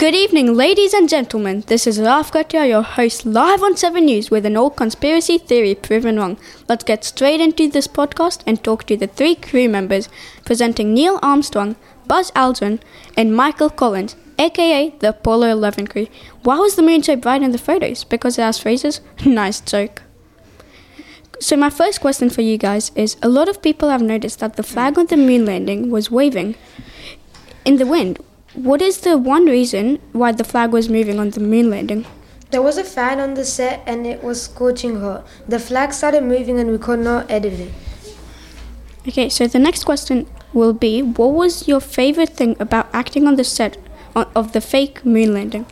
Good evening, ladies and gentlemen. This is Raf Katia, your host, live on 7 News with an old conspiracy theory proven wrong. Let's get straight into this podcast and talk to the three crew members presenting Neil Armstrong, Buzz Aldrin, and Michael Collins, aka the Apollo 11 crew. Why was the moon so bright in the photos? Because it has phrases? nice joke. So, my first question for you guys is a lot of people have noticed that the flag on the moon landing was waving in the wind. What is the one reason why the flag was moving on the moon landing? There was a fan on the set and it was scorching hot. The flag started moving and we could not edit it. Okay, so the next question will be what was your favorite thing about acting on the set of the fake moon landing?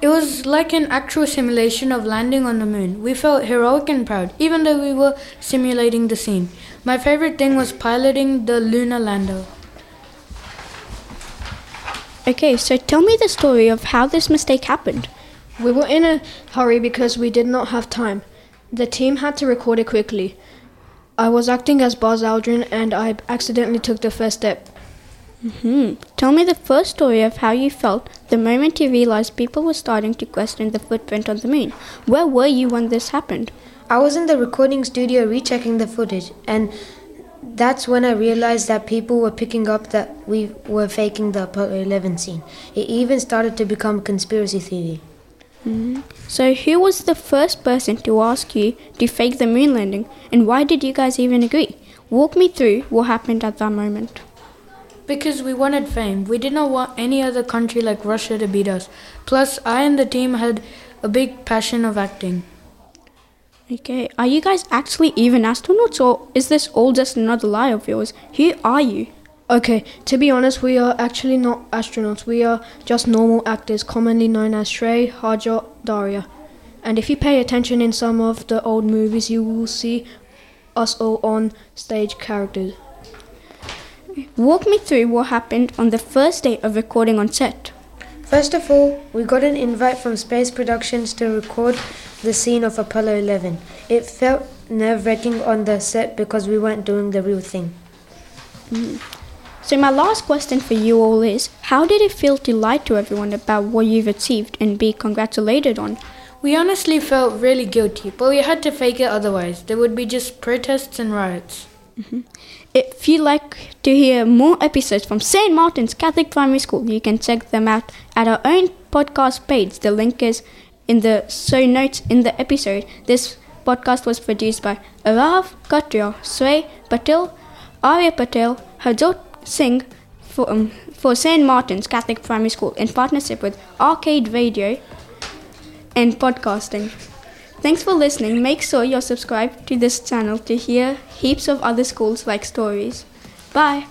It was like an actual simulation of landing on the moon. We felt heroic and proud, even though we were simulating the scene. My favorite thing was piloting the lunar lander. Okay, so tell me the story of how this mistake happened. We were in a hurry because we did not have time. The team had to record it quickly. I was acting as Buzz Aldrin and I accidentally took the first step. Hmm. Tell me the first story of how you felt the moment you realized people were starting to question the footprint on the moon. Where were you when this happened? I was in the recording studio rechecking the footage, and that's when I realized that people were picking up that we were faking the Apollo 11 scene. It even started to become conspiracy theory. Mm-hmm. So, who was the first person to ask you to fake the moon landing, and why did you guys even agree? Walk me through what happened at that moment. Because we wanted fame. We did not want any other country like Russia to beat us. Plus, I and the team had a big passion of acting. Okay, are you guys actually even astronauts or is this all just another lie of yours? Who are you? Okay, to be honest, we are actually not astronauts. We are just normal actors, commonly known as Shrey, Harjot, Daria. And if you pay attention in some of the old movies, you will see us all on stage characters. Walk me through what happened on the first day of recording on set. First of all, we got an invite from Space Productions to record the scene of Apollo 11. It felt nerve wracking on the set because we weren't doing the real thing. Mm. So, my last question for you all is How did it feel to lie to everyone about what you've achieved and be congratulated on? We honestly felt really guilty, but we had to fake it otherwise. There would be just protests and riots. Mm-hmm. If you'd like to hear more episodes from St. Martin's Catholic Primary School, you can check them out at our own podcast page. The link is in the show notes in the episode. This podcast was produced by Aarav Katria, Shrey Patel, Arya Patel, Harjot Singh for, um, for St. Martin's Catholic Primary School in partnership with Arcade Radio and Podcasting. Thanks for listening. Make sure you're subscribed to this channel to hear heaps of other schools like stories. Bye.